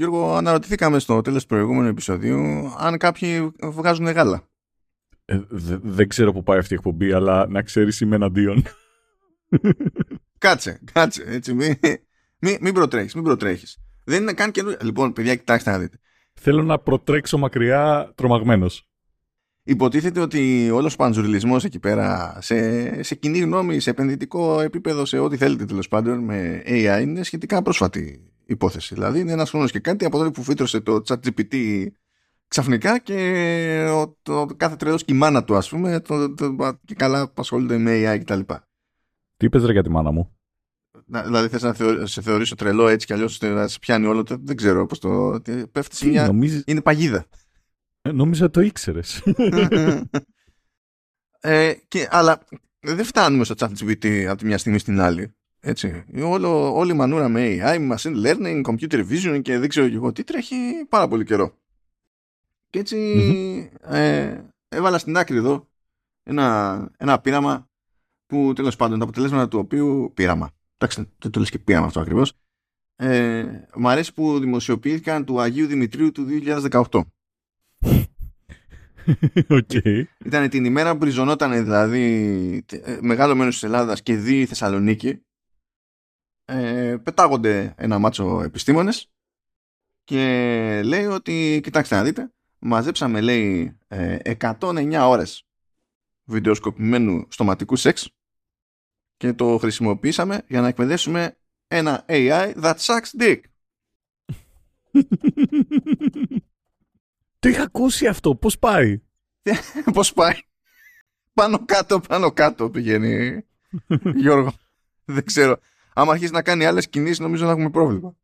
Γιώργο, αναρωτηθήκαμε στο τέλος του προηγούμενου επεισοδίου αν κάποιοι βγάζουν γάλα. Ε, δεν ξέρω που πάει αυτή η εκπομπή, αλλά να ξέρεις είμαι εναντίον. Κάτσε, κάτσε, έτσι, μην, μην, μην προτρέχεις, μην προτρέχεις. Δεν είναι καν καινούργιο. Λοιπόν, παιδιά, κοιτάξτε να δείτε. Θέλω να προτρέξω μακριά τρομαγμένος. Υποτίθεται ότι όλος ο παντζουριλισμός εκεί πέρα σε, σε κοινή γνώμη, σε επενδυτικό επίπεδο, σε ό,τι θέλετε τέλος πάντων με AI είναι σχετικά πρόσφατη υπόθεση. Δηλαδή είναι ένας χρόνος και κάτι από τότε που φύτρωσε το ChatGPT ξαφνικά και ο, το, κάθε τρελός και η μάνα του ας πούμε το, το, και καλά ασχολούνται με AI κτλ. Τι είπες ρε για τη μάνα μου; Να, δηλαδή θες να θεω, σε θεωρήσω τρελό έτσι κι αλλιώς να σε πιάνει όλο το, δεν ξέρω πώς το... Πέφτει σε μια... Νομίζεις... Είναι παγίδα. Ε, νόμιζα το ήξερες. ε, και, αλλά δεν φτάνουμε στο chat GPT από τη μια στιγμή στην άλλη. Έτσι. Όλο, όλη η μανούρα με AI, machine learning, computer vision και δεν ξέρω εγώ τι τρέχει πάρα πολύ καιρό. Και ετσι ε, έβαλα στην άκρη εδώ ένα, ένα πείραμα που τέλος πάντων τα αποτελέσματα του οποίου πείραμα. Εντάξει, δεν το λες και πείραμα αυτό ακριβώς. Ε, μ' αρέσει που δημοσιοποιήθηκαν του Αγίου Δημητρίου του 2018. Okay. Ήταν την ημέρα που μπριζωνόταν δηλαδή ε, μεγάλο μέρος της Ελλάδας και δι Θεσσαλονίκη ε, πετάγονται ένα μάτσο επιστήμονες και λέει ότι κοιτάξτε να δείτε μαζέψαμε λέει 109 ε, ώρες βιντεοσκοπημένου στοματικού σεξ και το χρησιμοποιήσαμε για να εκπαιδεύσουμε ένα AI that sucks dick. Το είχα ακούσει αυτό. Πώς πάει; Πώς πάει; Πάνω κάτω, πάνω κάτω πηγαίνει. Γιώργο. Δεν ξέρω. Άμα αρχίσεις να κάνει άλλες κινήσεις νομίζω να έχουμε πρόβλημα.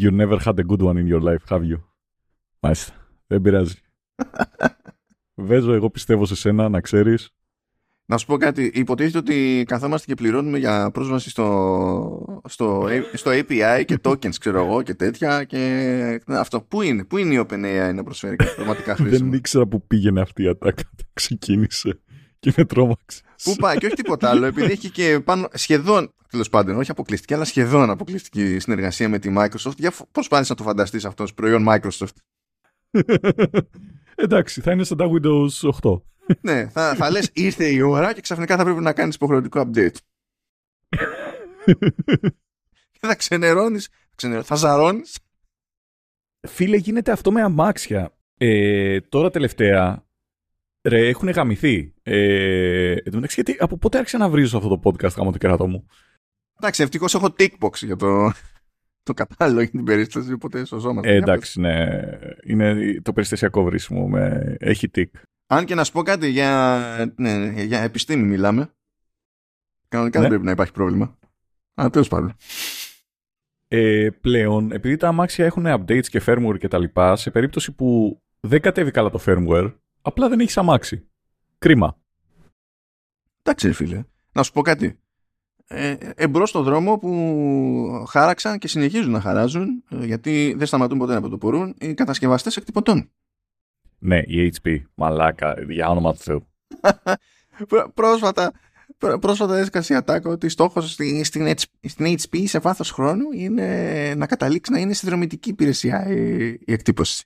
You never had a good one in your life, have you? Μάλιστα. Δεν πειράζει. Βέζω, εγώ πιστεύω σε σένα, να ξέρεις. Να σου πω κάτι. Υποτίθεται ότι καθόμαστε και πληρώνουμε για πρόσβαση στο, στο, στο API και tokens, ξέρω εγώ, και τέτοια. Και αυτό. Πού είναι, πού είναι η OpenAI να προσφέρει κάτι πραγματικά χρήσιμο; Δεν ήξερα που πήγαινε αυτή η ατάκα. Ξεκίνησε και με τρόμαξες. Πού πάει και όχι τίποτα άλλο, επειδή έχει και πάνω σχεδόν, τέλος πάντων, όχι αποκλειστική, αλλά σχεδόν αποκλειστική συνεργασία με τη Microsoft. Για προσπάθησε να το φανταστείς αυτό προϊόν Microsoft; Εντάξει, θα είναι σαν τα Windows 8 ναι, θα, θα λες ήρθε η ώρα και ξαφνικά θα πρέπει να κάνεις υποχρεωτικό update. και θα ξενερώνεις, θα ζαρώνεις. Φίλε, γίνεται αυτό με αμάξια. Ε, τώρα τελευταία, ρε, έχουν γαμηθεί. Ε, γιατί από πότε άρχισα να βρίζω αυτό το podcast γάμο το κεράτο μου; Εντάξει, ευτυχώς έχω tickbox για το, το κατάλληλο για την περίσταση, οπότε σωζόμαστε. Ε, εντάξει, ναι. Είναι το περιστασιακό βρίσιμο. Με... Έχει tick. Αν και να σου πω κάτι για, ναι, για επιστήμη μιλάμε. Κανονικά ναι. δεν πρέπει να υπάρχει πρόβλημα. Αλλά τέλος πάντων. Ε, πλέον, επειδή τα αμάξια έχουν updates και firmware και τα λοιπά, σε περίπτωση που δεν κατέβει καλά το firmware, απλά δεν έχεις αμάξι. Κρίμα. Εντάξει, φίλε. Να σου πω κάτι. Ε, εμπρός στον δρόμο που χάραξαν και συνεχίζουν να χαράζουν, ε, γιατί δεν σταματούν ποτέ να πρωτοπορούν, οι κατασκευαστές εκτυπωτών. Ναι, η HP. Μαλάκα, για όνομα του Θεού. πρόσφατα, πρόσφατα έσκασε η ατάκα ότι στόχος στην, στην HP σε βάθος χρόνου είναι να καταλήξει να είναι συνδρομητική υπηρεσία η, η εκτύπωση.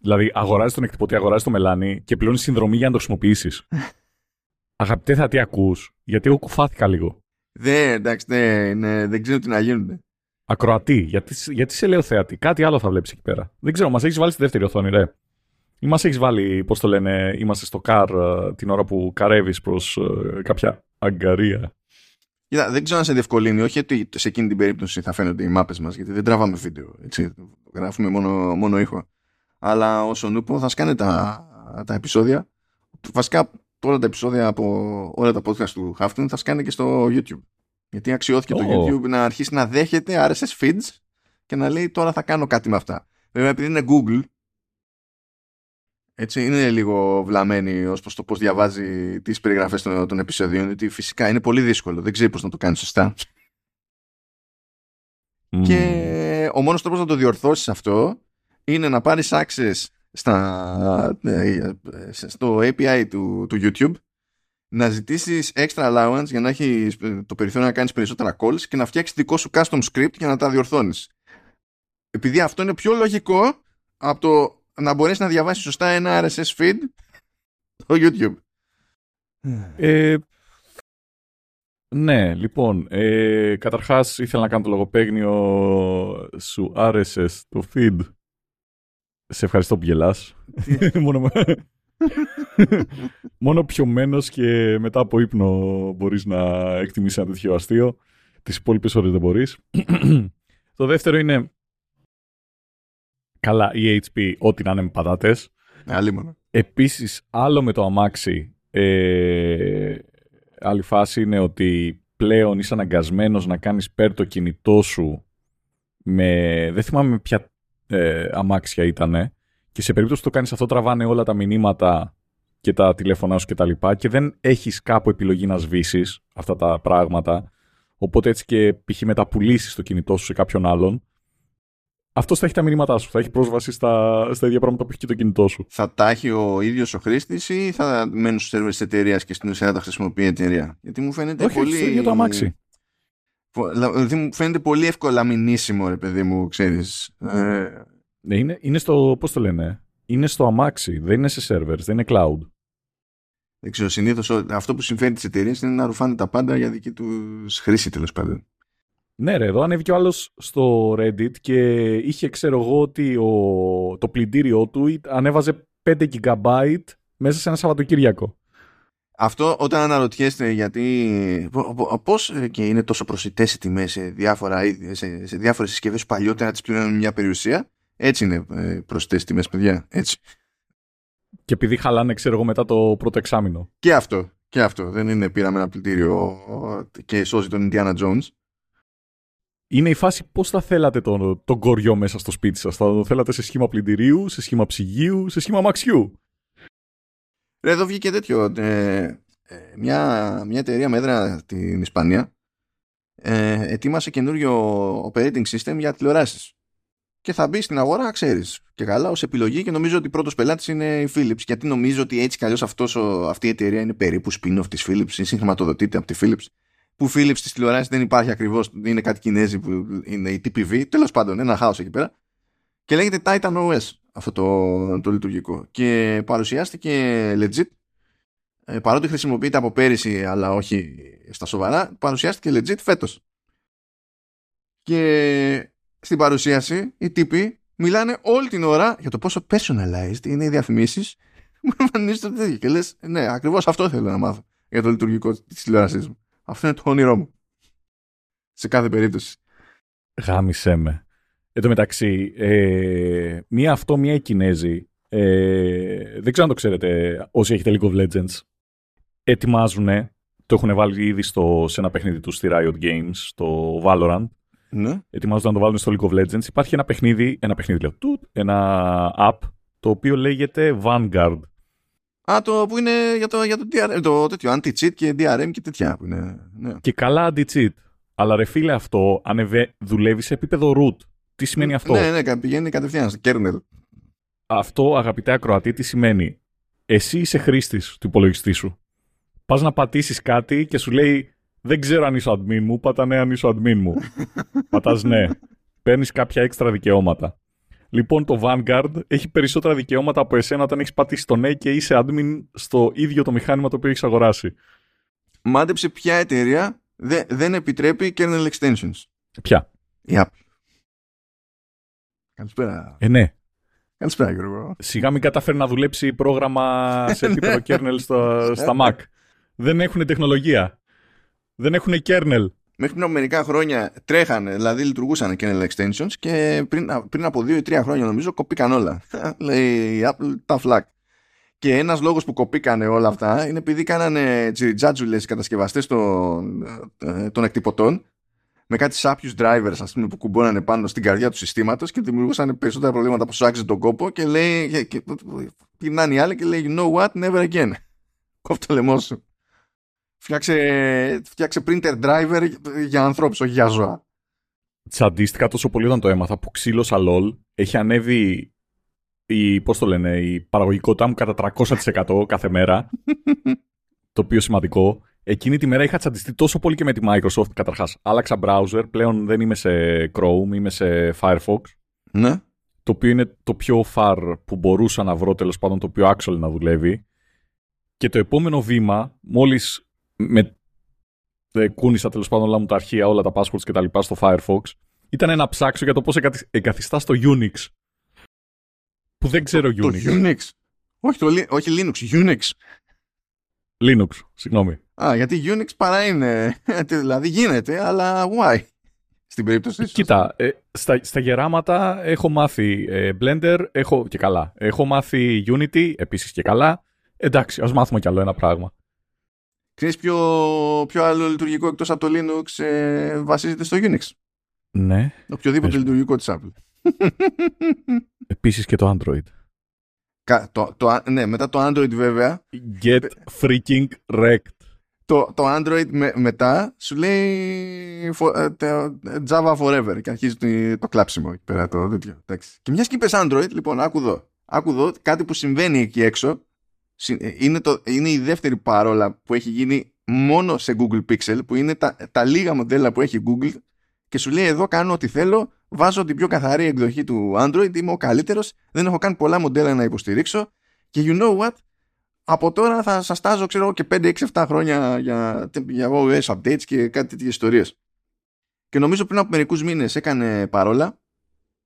Δηλαδή, αγοράζεις τον εκτυπωτή, αγοράζεις το μελάνι και πληρώνεις συνδρομή για να το χρησιμοποιήσεις. Αγαπητέ, θα τι ακούς, γιατί εγώ κουφάθηκα λίγο. Δεν, εντάξει, ναι, ναι, δεν ξέρω τι να γίνουν. Ακροατή, γιατί, γιατί σε λέω θεατή, κάτι άλλο θα βλέπεις εκεί πέρα. Δεν ξέρω, μας έχεις βάλει στη δεύτερη οθόνη, ρε. Ή μας έχεις βάλει, πώς το λένε, είμαστε στο καρ ε, την ώρα που καρεύεις προς ε, κάποια αγκαρία. Κοίτα, δεν ξέρω αν σε διευκολύνει, όχι ότι σε εκείνη την περίπτωση θα φαίνονται οι μάπες μας, γιατί δεν τραβάμε βίντεο, έτσι, γράφουμε μόνο, μόνο ήχο. Αλλά όσο νούπο θα σκάνε τα, τα επεισόδια, βασικά όλα τα επεισόδια από όλα τα podcast του Hafton θα σκάνε και στο YouTube. Γιατί αξιώθηκε το YouTube να αρχίσει να δέχεται RSS feeds και να λέει τώρα θα κάνω κάτι με αυτά. Βέβαια επειδή είναι Google έτσι, είναι λίγο βλαμμένη ως προς το πώς διαβάζει τις περιγραφές των, των επεισοδίων, γιατί φυσικά είναι πολύ δύσκολο. Δεν ξέρει πώς να το κάνεις σωστά. Και ο μόνος τρόπος να το διορθώσεις αυτό είναι να πάρεις access στα, ε, στο API του, του YouTube να ζητήσεις extra allowance για να έχεις το περιθώριο να κάνεις περισσότερα calls και να φτιάξεις δικό σου custom script για να τα διορθώνεις. Επειδή αυτό είναι πιο λογικό από το να μπορέσει να διαβάσεις σωστά ένα RSS feed στο YouTube. Ε, ναι, λοιπόν, ε, καταρχάς ήθελα να κάνω το λογοπαίγνιο σου άρεσε το feed. Σε ευχαριστώ που γελάς. μόνο, μόνο πιωμένος και μετά από ύπνο μπορείς να εκτιμήσεις ένα τέτοιο αστείο. Τις υπόλοιπες ώρες δεν μπορείς. το δεύτερο είναι καλά η HP ό,τι να είναι με πατάτες. Άλλη μόνο. Επίσης άλλο με το αμάξι ε, άλλη φάση είναι ότι πλέον είσαι αναγκασμένος να κάνεις πέρ το κινητό σου με, δεν θυμάμαι ποια ε, αμάξια ήτανε και σε περίπτωση που το κάνεις αυτό τραβάνε όλα τα μηνύματα και τα τηλέφωνά σου και τα λοιπά και δεν έχεις κάπου επιλογή να σβήσεις αυτά τα πράγματα οπότε έτσι και π.χ. μεταπουλήσεις το κινητό σου σε κάποιον άλλον αυτό θα έχει τα μηνύματά σου. Θα έχει πρόσβαση στα, στα ίδια πράγματα που έχει και το κινητό σου. Θα τα έχει ο ίδιος ο χρήστης ή θα μένουν στους σερβέρ της εταιρείας και στην ουσία τα χρησιμοποιεί η εταιρεία; Γιατί μου φαίνεται Όχι, πολύ. για το αμάξι. Δηλαδή μου φαίνεται πολύ εύκολα μηνύσιμο, ρε παιδί μου, ξέρεις. Ε... Ναι, είναι, είναι στο. Πώς το λένε. Είναι στο αμάξι. Δεν είναι σε servers, δεν είναι cloud. Δεν ξέρω, συνήθως αυτό που συμφέρει τι εταιρείες είναι να ρουφάνε τα πάντα για δική τους χρήση τέλος πάντων. Ναι, ρε, εδώ ανέβηκε ο άλλος στο Reddit και είχε, ξέρω εγώ, ότι ο, το πλυντήριό του ανέβαζε 5 GB μέσα σε ένα Σαββατοκύριακο. Αυτό όταν αναρωτιέστε γιατί πώς ε, και είναι τόσο προσιτές οι τιμές σε, διάφορα, σε, σε διάφορες συσκευές παλιότερα τις πληρώνουν μια περιουσία έτσι είναι ε, προσιτές τιμές παιδιά έτσι. Και επειδή χαλάνε ξέρω εγώ μετά το πρώτο εξάμεινο. Και αυτό, και αυτό δεν είναι πήραμε ένα πλυντήριο και σώζει τον Indiana Jones είναι η φάση πώς θα θέλατε τον, τον κοριό μέσα στο σπίτι σας; Θα το θέλατε σε σχήμα πλυντηρίου, σε σχήμα ψυγείου, σε σχήμα μαξιού. Ρε, εδώ βγήκε τέτοιο. Ε, ε, μια, μια εταιρεία με έδρα στην Ισπανία ε, ετοίμασε καινούριο operating system για τηλεοράσεις. Και θα μπει στην αγορά, ξέρεις. Και καλά, ως επιλογή και νομίζω ότι πρώτος πελάτης είναι η Philips. Γιατί νομίζω ότι έτσι κι αλλιώς αυτή η εταιρεία είναι περίπου spin-off της Philips ή συγχρηματοδοτείται από τη Philips που Philips στις τηλεοράσεις δεν υπάρχει ακριβώς, είναι κάτι κινέζι που είναι η TPV, τέλος πάντων ένα χάος εκεί πέρα και λέγεται Titan OS αυτό το, το λειτουργικό και παρουσιάστηκε legit ε, παρότι χρησιμοποιείται από πέρυσι αλλά όχι στα σοβαρά παρουσιάστηκε legit φέτος και στην παρουσίαση οι τύποι μιλάνε όλη την ώρα για το πόσο personalized είναι οι διαφημίσεις μου εμφανίζεται το τέτοιο και λες ναι ακριβώς αυτό θέλω να μάθω για το λειτουργικό της τηλεόρασής μου αυτό είναι το όνειρό μου. Σε κάθε περίπτωση. Γάμισέ με. Εν τω μεταξύ, ε, μία αυτό, μία η Κινέζη. Ε, δεν ξέρω αν το ξέρετε όσοι έχετε League of Legends. Ετοιμάζουν, το έχουν βάλει ήδη στο, σε ένα παιχνίδι τους στη Riot Games, στο Valorant. Ναι. Ετοιμάζονται να το βάλουν στο League of Legends. Υπάρχει ένα παιχνίδι, ένα παιχνίδι λέω, ένα app, το οποίο λέγεται Vanguard. Α, το που είναι για το, για το, DRM, το τέτοιο anti-cheat και DRM και τέτοια. Που είναι, ναι. Και καλά anti-cheat. Αλλά ρε φίλε αυτό ανεβε... δουλεύει σε επίπεδο root. Τι σημαίνει αυτό; Ναι, ναι, πηγαίνει κατευθείαν στο kernel. Αυτό αγαπητέ ακροατή τι σημαίνει; Εσύ είσαι χρήστης του υπολογιστή σου. Πας να πατήσεις κάτι και σου λέει Δεν ξέρω αν είσαι admin μου, πατά ναι αν είσαι admin μου. Πατάς ναι. Παίρνεις κάποια έξτρα δικαιώματα. Λοιπόν, το Vanguard έχει περισσότερα δικαιώματα από εσένα όταν έχεις πατήσει το ναι και είσαι admin στο ίδιο το μηχάνημα το οποίο έχεις αγοράσει. Μάντεψε ποια εταιρεία δεν επιτρέπει kernel extensions. Ποια; Η Apple. Καλησπέρα. Ε, ναι. Καλησπέρα, Γιώργο. Σιγά μην καταφέρει να δουλέψει πρόγραμμα σε επίπεδο kernel στα, στα Mac. δεν έχουν τεχνολογία. Δεν έχουν kernel μέχρι πριν από μερικά χρόνια τρέχανε, δηλαδή λειτουργούσαν kernel extensions και πριν, πριν από δύο ή τρία χρόνια νομίζω κοπήκαν όλα. Λέει η Apple τα flag. Και ένας λόγος που κοπήκανε όλα αυτά είναι επειδή κάνανε τζιτζάτζουλες οι κατασκευαστές των, ε, των εκτυπωτών με κάτι σάπιους drivers ας πούμε, που κουμπώνανε πάνω στην καρδιά του συστήματος και δημιουργούσαν περισσότερα προβλήματα που σου άξιζε τον κόπο και λέει, και, και, πηγαίνουν οι άλλοι και λέει you know what, never again. Κόφτω το λαιμό σου. Φτιάξε, φτιάξε printer driver για ανθρώπους, όχι για ζώα. Τσαντίστηκα τόσο πολύ όταν το έμαθα που ξύλωσα LOL. Έχει ανέβει η, πώς το λένε, η παραγωγικότητά μου κατά 300% κάθε μέρα. το οποίο σημαντικό. Εκείνη τη μέρα είχα τσαντιστεί τόσο πολύ και με τη Microsoft. Καταρχάς, άλλαξα browser. Πλέον δεν είμαι σε Chrome, είμαι σε Firefox. Ναι. το οποίο είναι το πιο far που μπορούσα να βρω τέλος πάντων το πιο actual να δουλεύει. Και το επόμενο βήμα, μόλις με ε, κούνησα τέλος πάντων όλα μου τα αρχεία, όλα τα passwords και τα λοιπά στο Firefox, ήταν να ψάξω για το πώς εγκαθι- εγκαθιστά στο Unix. Που δεν ξέρω Το Unix. Unix. Όχι, το, Li- όχι Linux, Unix. Linux, συγγνώμη. Α, γιατί Unix παρά είναι. δηλαδή γίνεται, αλλά why. Στην περίπτωση σας. Κοίτα, ε, στα, στα γεράματα έχω μάθει ε, Blender, έχω και καλά. Έχω μάθει Unity, επίσης και καλά. Εντάξει, ας μάθουμε κι άλλο ένα πράγμα. Ξέρεις ποιο, ποιο άλλο λειτουργικό εκτός από το Linux ε, βασίζεται στο Unix; Ναι, Οποιοδήποτε Πες μου. λειτουργικό της Apple. επίσης και το Android. Κα- το, το, ναι, μετά το Android βέβαια. Get freaking wrecked. Το, το Android με- μετά σου λέει for- ε, τε- Java Forever και αρχίζει το, το κλάψιμο εκεί πέρα το τέτοιο. Εντάξει. Και μιας και είπες Android, λοιπόν, άκου εδώ. Άκου εδώ κάτι που συμβαίνει εκεί έξω. Συ- ε, Είναι, το, είναι η δεύτερη παρόλα που έχει γίνει μόνο σε Google Pixel, που είναι τα, τα λίγα μοντέλα που έχει Google και σου λέει εδώ κάνω ό,τι θέλω, βάζω την πιο καθαρή εκδοχή του Android, είμαι ο καλύτερος, δεν έχω καν πολλά μοντέλα να υποστηρίξω και you know what, από τώρα θα σας τάζω ξέρω εγώ, και 5-6-7 χρόνια για, για OS updates και κάτι τέτοιες ιστορίες. Και νομίζω πριν από μερικούς μήνες έκανε παρόλα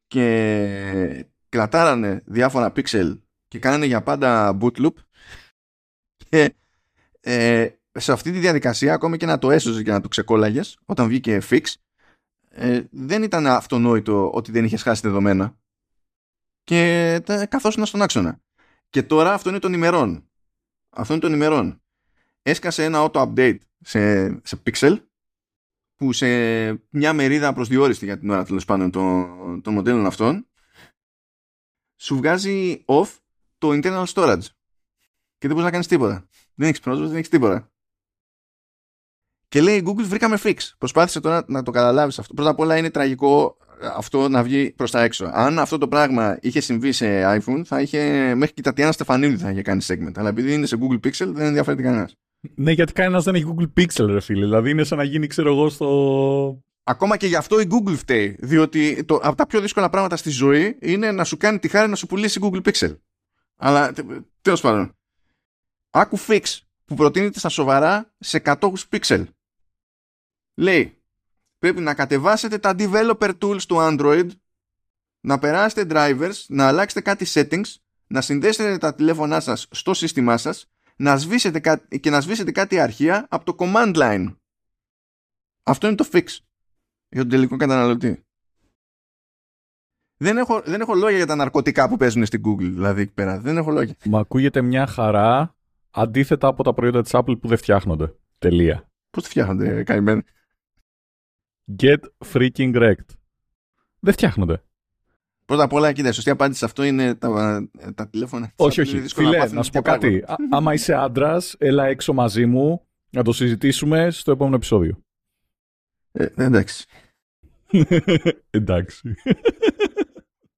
και κρατάρανε διάφορα pixel και κάνανε για πάντα boot loop και ε, σε αυτή τη διαδικασία ακόμη και να το έσωζες και να το ξεκόλαγες όταν βγήκε fix ε, δεν ήταν αυτονόητο ότι δεν είχες χάσει δεδομένα και τα, καθώς στον άξονα. Και τώρα αυτό είναι των ημερών. Αυτό είναι των ημερών. Έσκασε ένα auto-update σε, σε pixel που σε μια μερίδα προσδιορίστη για την ώρα τέλος πάντων των, των μοντέλων αυτών σου βγάζει off το internal storage και δεν μπορείς να κάνεις τίποτα. Δεν έχεις πρόσβαση, δεν έχεις τίποτα. Και λέει η Google βρήκαμε fix. Προσπάθησε τώρα να το καταλάβεις αυτό. Πρώτα απ' όλα είναι τραγικό αυτό να βγει προς τα έξω. Αν αυτό το πράγμα είχε συμβεί σε iPhone θα είχε μέχρι και η Τατιάνα Στεφανίδη θα είχε κάνει segment. Αλλά επειδή είναι σε Google Pixel δεν ενδιαφέρεται κανένας. Ναι, γιατί κανένας δεν έχει Google Pixel, ρε φίλε. Δηλαδή είναι σαν να γίνει, ξέρω εγώ, στο. Ακόμα και γι' αυτό η Google φταίει. Διότι το, από τα πιο δύσκολα πράγματα στη ζωή είναι να σου κάνει τη χάρη να σου πουλήσει Google Pixel. Αλλά τέλος πάντων. Άκου fix που προτείνεται στα σοβαρά σε κατόχους Pixel. Λέει, πρέπει να κατεβάσετε τα developer tools του Android, να περάσετε drivers, να αλλάξετε κάτι settings, να συνδέσετε τα τηλέφωνά σας στο σύστημά σας, να σβήσετε κάτι, και να σβήσετε κάτι αρχεία από το command line. Αυτό είναι το fix για τον τελικό καταναλωτή. Δεν έχω, δεν έχω λόγια για τα ναρκωτικά που παίζουν στην Google, δηλαδή εκεί πέρα. Δεν έχω λόγια. Μα ακούγεται μια χαρά αντίθετα από τα προϊόντα της Apple που δεν φτιάχνονται. Τελεία. Πώς τη φτιάχνονται, καημένοι. Get freaking wrecked. Δεν φτιάχνονται. Πρώτα απ' όλα, κοίτα, η σωστή απάντηση σε αυτό είναι τα, τα τηλέφωνα. όχι, Είναι όχι. δύσκολο Φίλε, πάθουν να σου πω τέτοια κάτι. πράγματα. Α- άμα είσαι άντρας, έλα έξω μαζί μου να το συζητήσουμε στο επόμενο επεισόδιο. Ε, εντάξει. Εντάξει.